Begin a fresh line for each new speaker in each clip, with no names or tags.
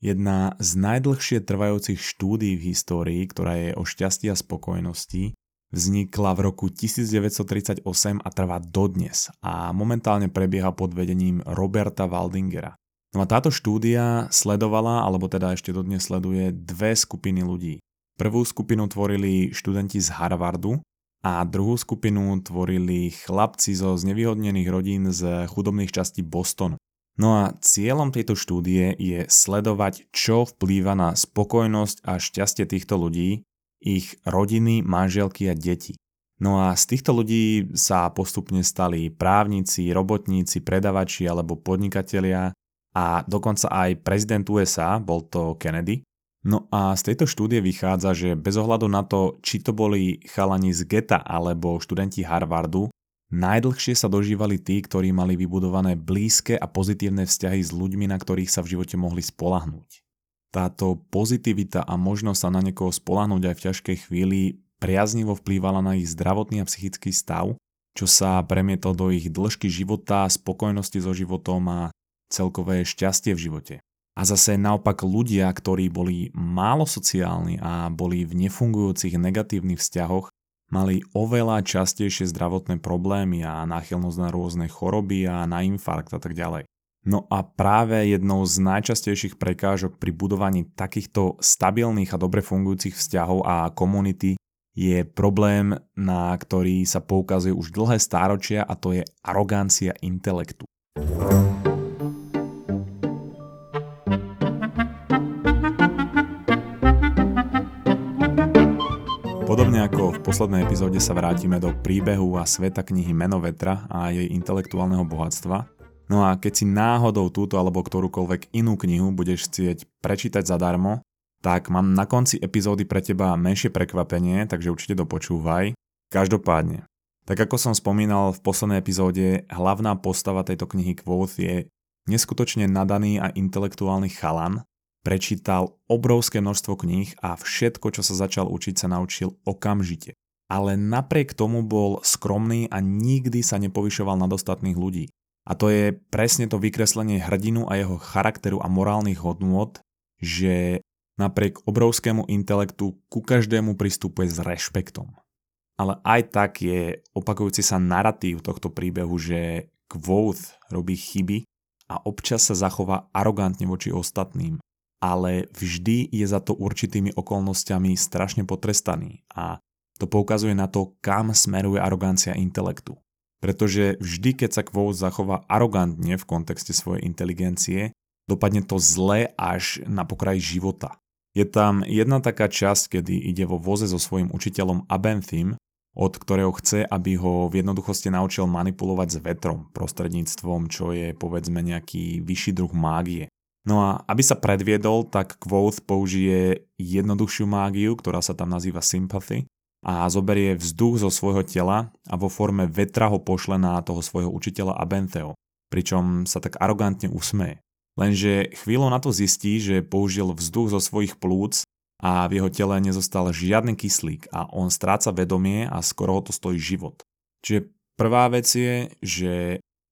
Jedna z najdlhšie trvajúcich štúdií v histórii, ktorá je o šťastí a spokojnosti, vznikla v roku 1938 a trvá dodnes a momentálne prebieha pod vedením Roberta Waldingera. No a táto štúdia sledovala, alebo teda ešte dodnes sleduje, dve skupiny ľudí. Prvú skupinu tvorili študenti z Harvardu a druhú skupinu tvorili chlapci zo znevýhodnených rodín z chudobných častí Bostonu. No a cieľom tejto štúdie je sledovať, čo vplýva na spokojnosť a šťastie týchto ľudí, ich rodiny, manželky a deti. No a z týchto ľudí sa postupne stali právnici, robotníci, predavači alebo podnikatelia a dokonca aj prezident USA, bol to Kennedy. No a z tejto štúdie vychádza, že bez ohľadu na to, či to boli chalani z geta alebo študenti Harvardu, najdlhšie sa dožívali tí, ktorí mali vybudované blízke a pozitívne vzťahy s ľuďmi, na ktorých sa v živote mohli spolahnúť. Táto pozitivita a možnosť sa na niekoho spolahnúť aj v ťažkej chvíli priaznivo vplývala na ich zdravotný a psychický stav, čo sa premietol do ich dĺžky života, spokojnosti so životom a celkové šťastie v živote. A zase naopak ľudia, ktorí boli málo sociálni a boli v nefungujúcich negatívnych vzťahoch, mali oveľa častejšie zdravotné problémy a náchylnosť na rôzne choroby a na infarkt a tak ďalej. No a práve jednou z najčastejších prekážok pri budovaní takýchto stabilných a dobre fungujúcich vzťahov a komunity je problém, na ktorý sa poukazuje už dlhé stáročia a to je arogancia intelektu. Podobne ako v poslednej epizóde sa vrátime do príbehu a sveta knihy Meno vetra a jej intelektuálneho bohatstva. No a keď si náhodou túto alebo ktorúkoľvek inú knihu budeš chcieť prečítať zadarmo, tak mám na konci epizódy pre teba menšie prekvapenie, takže určite dopočúvaj. Každopádne, tak ako som spomínal v poslednej epizóde, hlavná postava tejto knihy Quoth je neskutočne nadaný a intelektuálny chalan, Prečítal obrovské množstvo kníh a všetko, čo sa začal učiť, sa naučil okamžite. Ale napriek tomu bol skromný a nikdy sa nepovyšoval nad ostatných ľudí. A to je presne to vykreslenie hrdinu a jeho charakteru a morálnych hodnôt, že napriek obrovskému intelektu ku každému pristupuje s rešpektom. Ale aj tak je opakujúci sa narratív tohto príbehu, že Quoth robí chyby a občas sa zachová arogantne voči ostatným ale vždy je za to určitými okolnostiami strašne potrestaný a to poukazuje na to, kam smeruje arogancia intelektu. Pretože vždy, keď sa Quote zachová arogantne v kontexte svojej inteligencie, dopadne to zle až na pokraj života. Je tam jedna taká časť, kedy ide vo voze so svojím učiteľom Abenthim, od ktorého chce, aby ho v jednoduchosti naučil manipulovať s vetrom prostredníctvom, čo je povedzme nejaký vyšší druh mágie. No a aby sa predviedol, tak Quoth použije jednoduchšiu mágiu, ktorá sa tam nazýva Sympathy a zoberie vzduch zo svojho tela a vo forme vetra ho pošle na toho svojho učiteľa Abentheo, pričom sa tak arogantne usmeje. Lenže chvíľou na to zistí, že použil vzduch zo svojich plúc a v jeho tele nezostal žiadny kyslík a on stráca vedomie a skoro ho to stojí život. Čiže prvá vec je, že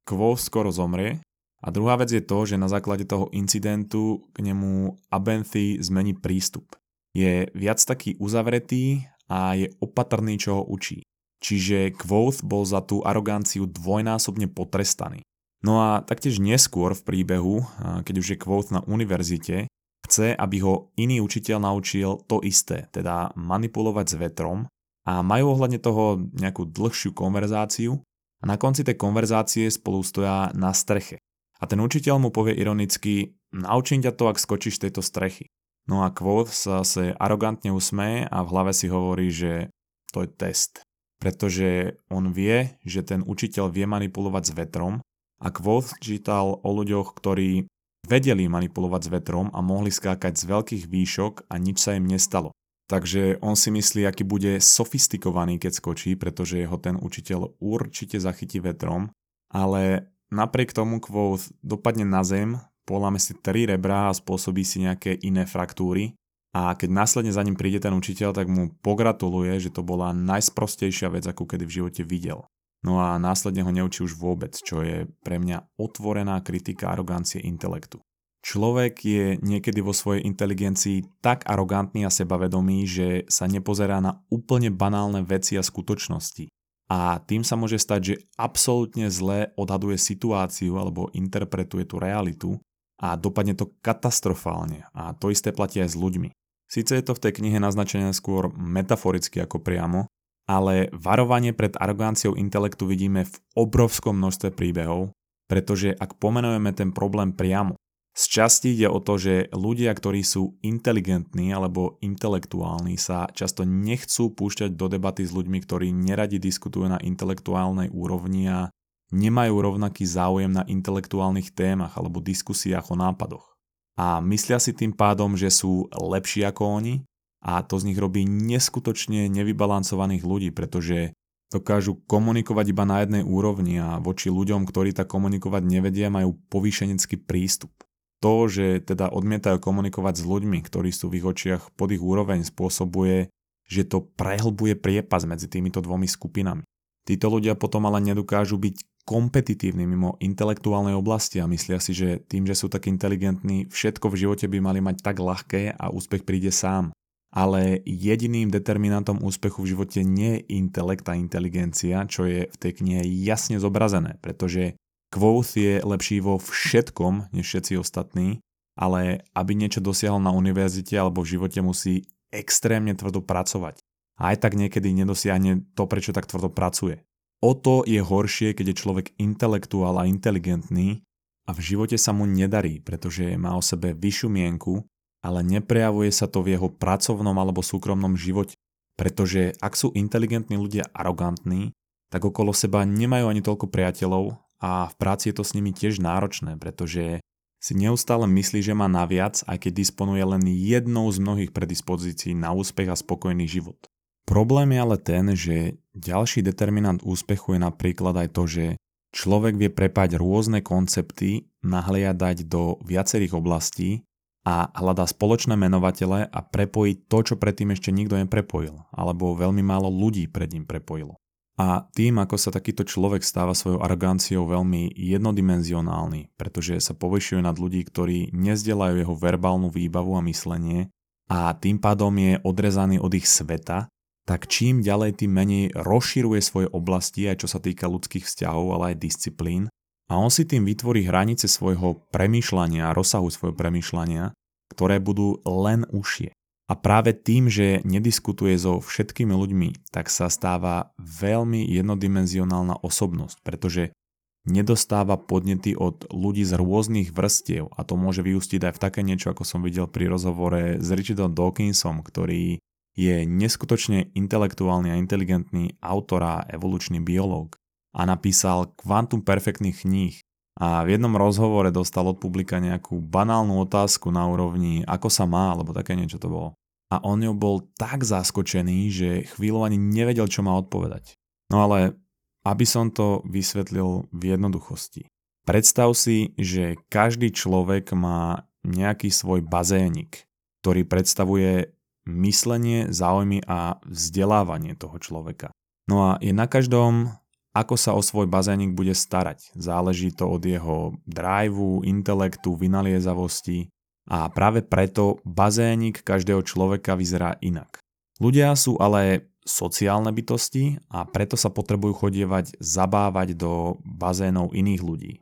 Quoth skoro zomrie a druhá vec je to, že na základe toho incidentu k nemu Abenthy zmení prístup. Je viac taký uzavretý a je opatrný, čo ho učí. Čiže Quoth bol za tú aroganciu dvojnásobne potrestaný. No a taktiež neskôr v príbehu, keď už je Quoth na univerzite, chce, aby ho iný učiteľ naučil to isté, teda manipulovať s vetrom a majú ohľadne toho nejakú dlhšiu konverzáciu a na konci tej konverzácie spolu stoja na streche. A ten učiteľ mu povie ironicky, naučím ťa to, ak skočíš z tejto strechy. No a Quoth sa zase arogantne usmeje a v hlave si hovorí, že to je test. Pretože on vie, že ten učiteľ vie manipulovať s vetrom a Quoth čítal o ľuďoch, ktorí vedeli manipulovať s vetrom a mohli skákať z veľkých výšok a nič sa im nestalo. Takže on si myslí, aký bude sofistikovaný, keď skočí, pretože ho ten učiteľ určite zachytí vetrom, ale Napriek tomu Quoth dopadne na zem, poláme si tri rebra a spôsobí si nejaké iné fraktúry a keď následne za ním príde ten učiteľ, tak mu pogratuluje, že to bola najsprostejšia vec, akú kedy v živote videl. No a následne ho neučí už vôbec, čo je pre mňa otvorená kritika arogancie intelektu. Človek je niekedy vo svojej inteligencii tak arogantný a sebavedomý, že sa nepozerá na úplne banálne veci a skutočnosti. A tým sa môže stať, že absolútne zle odhaduje situáciu alebo interpretuje tú realitu a dopadne to katastrofálne. A to isté platí aj s ľuďmi. Sice je to v tej knihe naznačené skôr metaforicky ako priamo, ale varovanie pred aroganciou intelektu vidíme v obrovskom množstve príbehov, pretože ak pomenujeme ten problém priamo, z časti ide o to, že ľudia, ktorí sú inteligentní alebo intelektuálni, sa často nechcú púšťať do debaty s ľuďmi, ktorí neradi diskutujú na intelektuálnej úrovni a nemajú rovnaký záujem na intelektuálnych témach alebo diskusiách o nápadoch. A myslia si tým pádom, že sú lepší ako oni a to z nich robí neskutočne nevybalancovaných ľudí, pretože dokážu komunikovať iba na jednej úrovni a voči ľuďom, ktorí tak komunikovať nevedia, majú povýšenecký prístup to, že teda odmietajú komunikovať s ľuďmi, ktorí sú v ich očiach pod ich úroveň, spôsobuje, že to prehlbuje priepas medzi týmito dvomi skupinami. Títo ľudia potom ale nedokážu byť kompetitívni mimo intelektuálnej oblasti a myslia si, že tým, že sú tak inteligentní, všetko v živote by mali mať tak ľahké a úspech príde sám. Ale jediným determinantom úspechu v živote nie je intelekt a inteligencia, čo je v tej knihe jasne zobrazené, pretože Quoth je lepší vo všetkom než všetci ostatní, ale aby niečo dosiahol na univerzite alebo v živote musí extrémne tvrdo pracovať. A aj tak niekedy nedosiahne to, prečo tak tvrdo pracuje. O to je horšie, keď je človek intelektuál a inteligentný a v živote sa mu nedarí, pretože má o sebe vyššiu mienku, ale neprejavuje sa to v jeho pracovnom alebo súkromnom živote. Pretože ak sú inteligentní ľudia arogantní, tak okolo seba nemajú ani toľko priateľov a v práci je to s nimi tiež náročné, pretože si neustále myslí, že má naviac, aj keď disponuje len jednou z mnohých predispozícií na úspech a spokojný život. Problém je ale ten, že ďalší determinant úspechu je napríklad aj to, že človek vie prepať rôzne koncepty, nahliadať do viacerých oblastí a hľadá spoločné menovatele a prepojiť to, čo predtým ešte nikto neprepojil, alebo veľmi málo ľudí pred ním prepojilo. A tým, ako sa takýto človek stáva svojou aroganciou veľmi jednodimenzionálny, pretože sa povyšuje nad ľudí, ktorí nezdelajú jeho verbálnu výbavu a myslenie a tým pádom je odrezaný od ich sveta, tak čím ďalej tým menej rozširuje svoje oblasti, aj čo sa týka ľudských vzťahov, ale aj disciplín, a on si tým vytvorí hranice svojho premýšľania rozsahu svojho premýšľania, ktoré budú len užšie. A práve tým, že nediskutuje so všetkými ľuďmi, tak sa stáva veľmi jednodimenzionálna osobnosť, pretože nedostáva podnety od ľudí z rôznych vrstiev. A to môže vyústiť aj v také niečo, ako som videl pri rozhovore s Richardom Dawkinsom, ktorý je neskutočne intelektuálny a inteligentný autor a evolučný biológ. A napísal kvantum perfektných kníh. A v jednom rozhovore dostal od publika nejakú banálnu otázku na úrovni ako sa má, alebo také niečo to bolo a on ňou bol tak zaskočený, že chvíľu ani nevedel, čo má odpovedať. No ale aby som to vysvetlil v jednoduchosti. Predstav si, že každý človek má nejaký svoj bazénik, ktorý predstavuje myslenie, záujmy a vzdelávanie toho človeka. No a je na každom, ako sa o svoj bazénik bude starať. Záleží to od jeho driveu, intelektu, vynaliezavosti a práve preto bazénik každého človeka vyzerá inak. Ľudia sú ale sociálne bytosti a preto sa potrebujú chodievať zabávať do bazénov iných ľudí.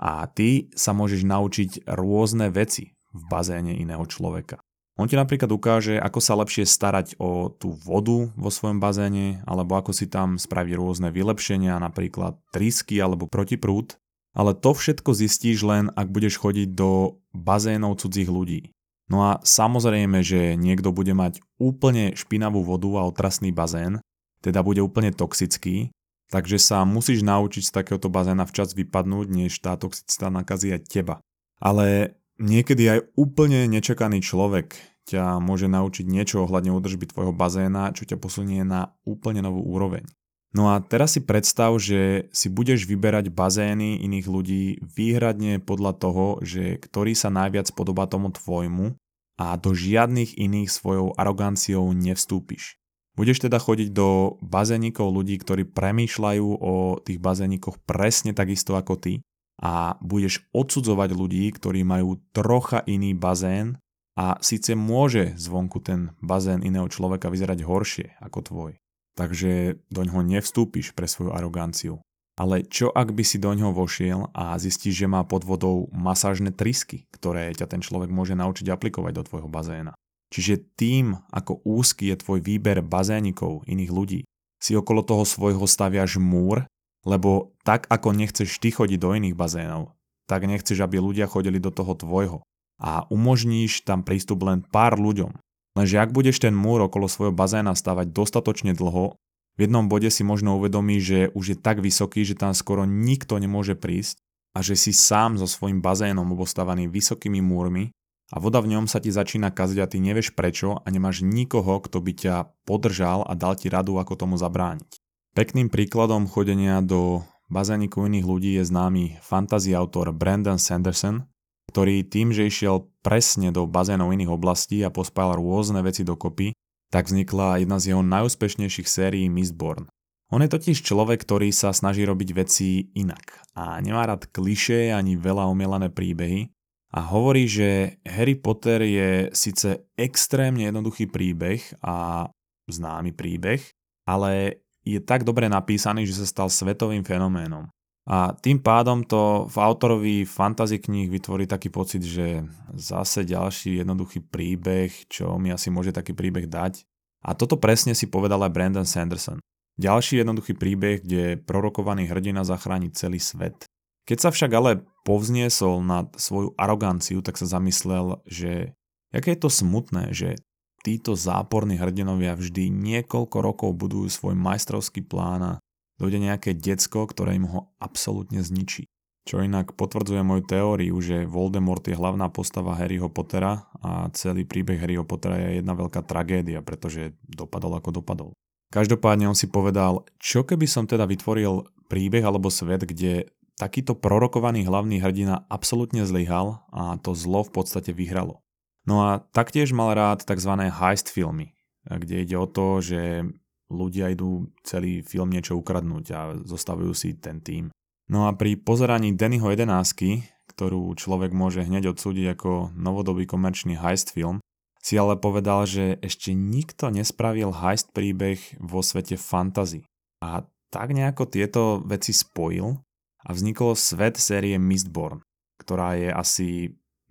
A ty sa môžeš naučiť rôzne veci v bazéne iného človeka. On ti napríklad ukáže, ako sa lepšie starať o tú vodu vo svojom bazéne, alebo ako si tam spraviť rôzne vylepšenia, napríklad trysky alebo protiprúd. Ale to všetko zistíš len, ak budeš chodiť do bazénov cudzích ľudí. No a samozrejme, že niekto bude mať úplne špinavú vodu a otrasný bazén, teda bude úplne toxický, takže sa musíš naučiť z takéhoto bazéna včas vypadnúť, než tá toxicita nakazí aj teba. Ale niekedy aj úplne nečakaný človek ťa môže naučiť niečo ohľadne údržby tvojho bazéna, čo ťa posunie na úplne novú úroveň. No a teraz si predstav, že si budeš vyberať bazény iných ľudí výhradne podľa toho, že ktorý sa najviac podobá tomu tvojmu a do žiadnych iných svojou aroganciou nevstúpiš. Budeš teda chodiť do bazénikov ľudí, ktorí premýšľajú o tých bazénikoch presne takisto ako ty a budeš odsudzovať ľudí, ktorí majú trocha iný bazén a síce môže zvonku ten bazén iného človeka vyzerať horšie ako tvoj. Takže do ňoho nevstúpiš pre svoju aroganciu. Ale čo ak by si do ňoho vošiel a zistíš, že má pod vodou masážne trysky, ktoré ťa ten človek môže naučiť aplikovať do tvojho bazéna. Čiže tým, ako úzky je tvoj výber bazénikov iných ľudí, si okolo toho svojho staviaš múr lebo tak ako nechceš ty chodiť do iných bazénov, tak nechceš, aby ľudia chodili do toho tvojho. A umožníš tam prístup len pár ľuďom. Lenže ak budeš ten múr okolo svojho bazéna stavať dostatočne dlho, v jednom bode si možno uvedomí, že už je tak vysoký, že tam skoro nikto nemôže prísť a že si sám so svojím bazénom obostávaný vysokými múrmi a voda v ňom sa ti začína kaziť a ty nevieš prečo a nemáš nikoho, kto by ťa podržal a dal ti radu, ako tomu zabrániť. Pekným príkladom chodenia do bazéniku iných ľudí je známy fantasy autor Brandon Sanderson, ktorý tým, že išiel presne do bazénov iných oblastí a pospájal rôzne veci dokopy, tak vznikla jedna z jeho najúspešnejších sérií Mistborn. On je totiž človek, ktorý sa snaží robiť veci inak a nemá rád klišé ani veľa omielané príbehy a hovorí, že Harry Potter je síce extrémne jednoduchý príbeh a známy príbeh, ale je tak dobre napísaný, že sa stal svetovým fenoménom. A tým pádom to v autorovi fantasy kníh vytvorí taký pocit, že zase ďalší jednoduchý príbeh, čo mi asi môže taký príbeh dať. A toto presne si povedal aj Brandon Sanderson. Ďalší jednoduchý príbeh, kde prorokovaný hrdina zachráni celý svet. Keď sa však ale povzniesol nad svoju aroganciu, tak sa zamyslel, že aké je to smutné, že títo záporní hrdinovia vždy niekoľko rokov budujú svoj majstrovský plán a dojde nejaké decko, ktoré im ho absolútne zničí. Čo inak potvrdzuje moju teóriu, že Voldemort je hlavná postava Harryho Pottera a celý príbeh Harryho Pottera je jedna veľká tragédia, pretože dopadol ako dopadol. Každopádne on si povedal, čo keby som teda vytvoril príbeh alebo svet, kde takýto prorokovaný hlavný hrdina absolútne zlyhal a to zlo v podstate vyhralo. No a taktiež mal rád tzv. heist filmy, kde ide o to, že ľudia idú celý film niečo ukradnúť a zostavujú si ten tým. No a pri pozeraní Dannyho 11, ktorú človek môže hneď odsúdiť ako novodobý komerčný heist film, si ale povedal, že ešte nikto nespravil heist príbeh vo svete fantasy. A tak nejako tieto veci spojil a vznikol svet série Mistborn, ktorá je asi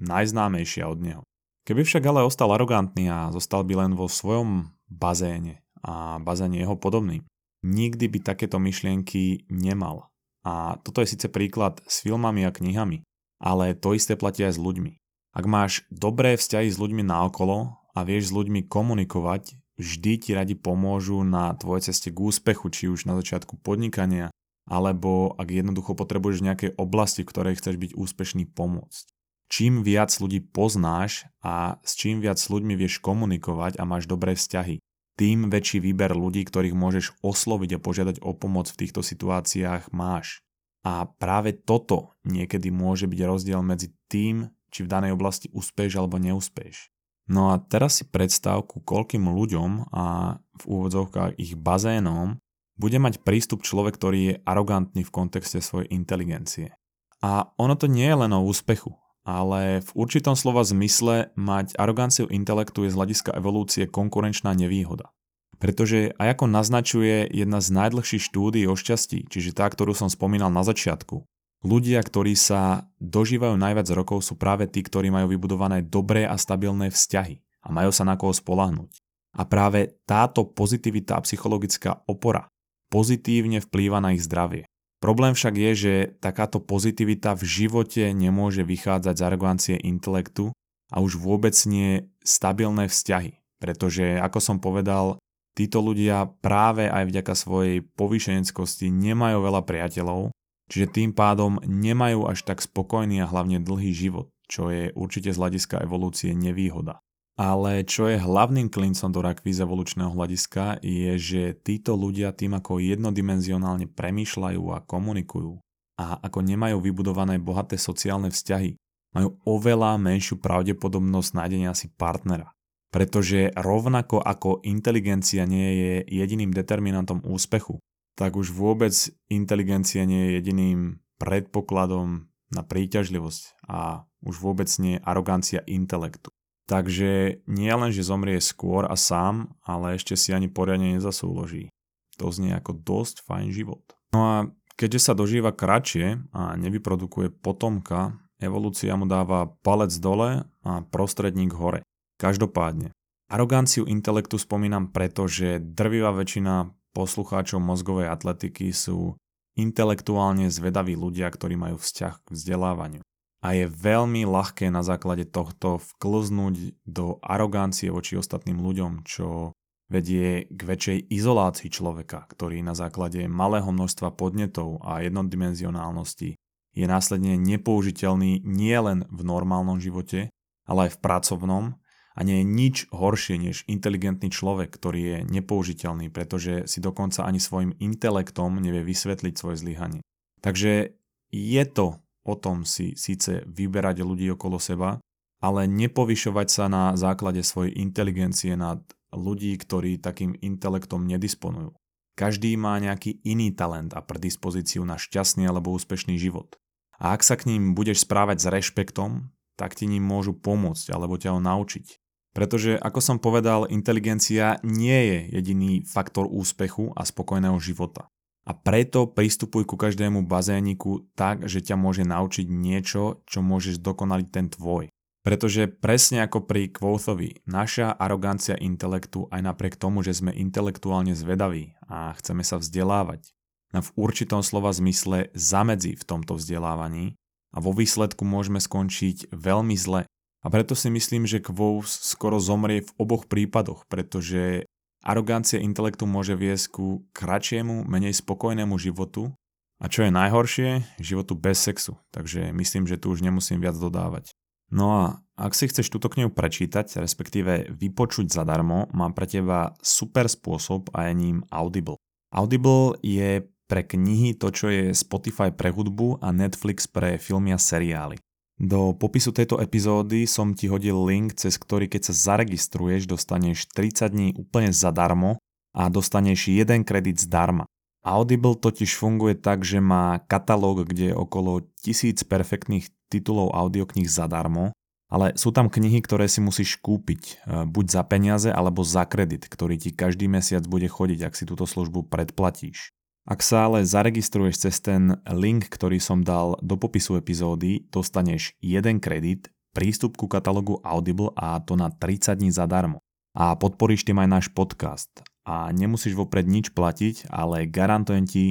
najznámejšia od neho. Keby však ale ostal arogantný a zostal by len vo svojom bazéne a bazéne jeho podobný, nikdy by takéto myšlienky nemal. A toto je síce príklad s filmami a knihami, ale to isté platí aj s ľuďmi. Ak máš dobré vzťahy s ľuďmi naokolo a vieš s ľuďmi komunikovať, vždy ti radi pomôžu na tvojej ceste k úspechu, či už na začiatku podnikania, alebo ak jednoducho potrebuješ v nejakej oblasti, v ktorej chceš byť úspešný, pomôcť čím viac ľudí poznáš a s čím viac ľuďmi vieš komunikovať a máš dobré vzťahy, tým väčší výber ľudí, ktorých môžeš osloviť a požiadať o pomoc v týchto situáciách máš. A práve toto niekedy môže byť rozdiel medzi tým, či v danej oblasti uspeješ alebo neúspeješ. No a teraz si predstav, ku koľkým ľuďom a v úvodzovkách ich bazénom bude mať prístup človek, ktorý je arogantný v kontexte svojej inteligencie. A ono to nie je len o úspechu ale v určitom slova zmysle mať aroganciu intelektu je z hľadiska evolúcie konkurenčná nevýhoda. Pretože aj ako naznačuje jedna z najdlhších štúdií o šťastí, čiže tá, ktorú som spomínal na začiatku, ľudia, ktorí sa dožívajú najviac rokov, sú práve tí, ktorí majú vybudované dobré a stabilné vzťahy a majú sa na koho spolahnúť. A práve táto pozitivita a psychologická opora pozitívne vplýva na ich zdravie. Problém však je, že takáto pozitivita v živote nemôže vychádzať z arogancie intelektu a už vôbec nie stabilné vzťahy. Pretože, ako som povedal, títo ľudia práve aj vďaka svojej povýšeneckosti nemajú veľa priateľov, čiže tým pádom nemajú až tak spokojný a hlavne dlhý život, čo je určite z hľadiska evolúcie nevýhoda. Ale čo je hlavným klincom do rakvy z evolučného hľadiska je, že títo ľudia tým ako jednodimenzionálne premýšľajú a komunikujú a ako nemajú vybudované bohaté sociálne vzťahy, majú oveľa menšiu pravdepodobnosť nájdenia si partnera. Pretože rovnako ako inteligencia nie je jediným determinantom úspechu, tak už vôbec inteligencia nie je jediným predpokladom na príťažlivosť a už vôbec nie arogancia intelektu. Takže nie len, že zomrie skôr a sám, ale ešte si ani poriadne nezasúloží. To znie ako dosť fajn život. No a keďže sa dožíva kratšie a nevyprodukuje potomka, evolúcia mu dáva palec dole a prostredník hore. Každopádne, aroganciu intelektu spomínam preto, že drvivá väčšina poslucháčov mozgovej atletiky sú intelektuálne zvedaví ľudia, ktorí majú vzťah k vzdelávaniu a je veľmi ľahké na základe tohto vklznúť do arogancie voči ostatným ľuďom, čo vedie k väčšej izolácii človeka, ktorý na základe malého množstva podnetov a jednodimenzionálnosti je následne nepoužiteľný nielen v normálnom živote, ale aj v pracovnom a nie je nič horšie než inteligentný človek, ktorý je nepoužiteľný, pretože si dokonca ani svojim intelektom nevie vysvetliť svoje zlyhanie. Takže je to o tom si síce vyberať ľudí okolo seba, ale nepovyšovať sa na základe svojej inteligencie nad ľudí, ktorí takým intelektom nedisponujú. Každý má nejaký iný talent a predispozíciu na šťastný alebo úspešný život. A ak sa k ním budeš správať s rešpektom, tak ti ním môžu pomôcť alebo ťa ho naučiť. Pretože, ako som povedal, inteligencia nie je jediný faktor úspechu a spokojného života. A preto pristupuj ku každému bazéniku tak, že ťa môže naučiť niečo, čo môžeš dokonaliť ten tvoj. Pretože presne ako pri Quothovi, naša arogancia intelektu aj napriek tomu, že sme intelektuálne zvedaví a chceme sa vzdelávať, nám v určitom slova zmysle zamedzi v tomto vzdelávaní a vo výsledku môžeme skončiť veľmi zle. A preto si myslím, že Quoth skoro zomrie v oboch prípadoch, pretože Arogancia intelektu môže viesť ku kratšiemu, menej spokojnému životu a čo je najhoršie, životu bez sexu. Takže myslím, že tu už nemusím viac dodávať. No a ak si chceš túto knihu prečítať, respektíve vypočuť zadarmo, mám pre teba super spôsob a je ním Audible. Audible je pre knihy to, čo je Spotify pre hudbu a Netflix pre filmy a seriály. Do popisu tejto epizódy som ti hodil link, cez ktorý keď sa zaregistruješ, dostaneš 30 dní úplne zadarmo a dostaneš jeden kredit zdarma. Audible totiž funguje tak, že má katalóg, kde je okolo tisíc perfektných titulov audiokníh zadarmo, ale sú tam knihy, ktoré si musíš kúpiť, e, buď za peniaze alebo za kredit, ktorý ti každý mesiac bude chodiť, ak si túto službu predplatíš. Ak sa ale zaregistruješ cez ten link, ktorý som dal do popisu epizódy, dostaneš jeden kredit, prístup ku katalógu Audible a to na 30 dní zadarmo. A podporíš tým aj náš podcast. A nemusíš vopred nič platiť, ale garantujem ti,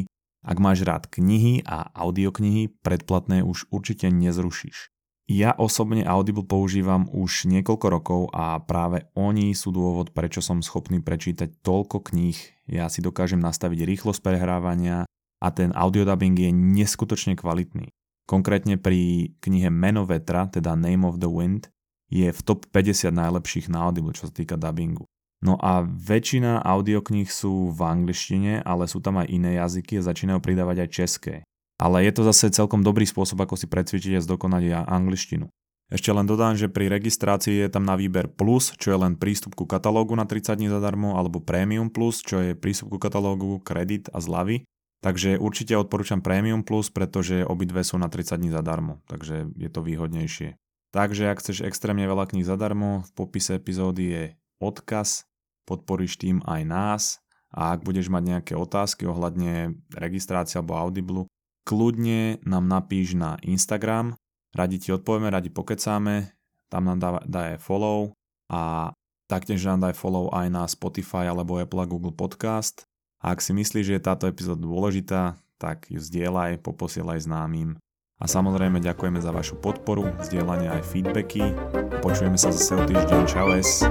ak máš rád knihy a audioknihy, predplatné už určite nezrušíš. Ja osobne Audible používam už niekoľko rokov a práve oni sú dôvod, prečo som schopný prečítať toľko kníh. Ja si dokážem nastaviť rýchlosť prehrávania a ten audiodubbing je neskutočne kvalitný. Konkrétne pri knihe Meno vetra, teda Name of the Wind, je v top 50 najlepších na Audible, čo sa týka dubbingu. No a väčšina audiokníh sú v angličtine, ale sú tam aj iné jazyky a začínajú pridávať aj české. Ale je to zase celkom dobrý spôsob, ako si precvičiť a zdokonať angličtinu. Ešte len dodám, že pri registrácii je tam na výber Plus, čo je len prístup ku katalógu na 30 dní zadarmo, alebo Premium Plus, čo je prístup ku katalógu, kredit a zľavy. Takže určite odporúčam Premium Plus, pretože obidve sú na 30 dní zadarmo, takže je to výhodnejšie. Takže ak chceš extrémne veľa kníh zadarmo, v popise epizódy je odkaz, podporíš tým aj nás a ak budeš mať nejaké otázky ohľadne registrácie alebo Audible, kľudne nám napíš na Instagram, radi ti odpovieme, radi pokecáme, tam nám dá, daj follow a taktiež nám daj follow aj na Spotify alebo Apple a Google Podcast. A ak si myslíš, že je táto epizóda dôležitá, tak ju zdieľaj, poposielaj známym. A samozrejme ďakujeme za vašu podporu, zdieľanie aj feedbacky. Počujeme sa zase o týždeň. Čau es.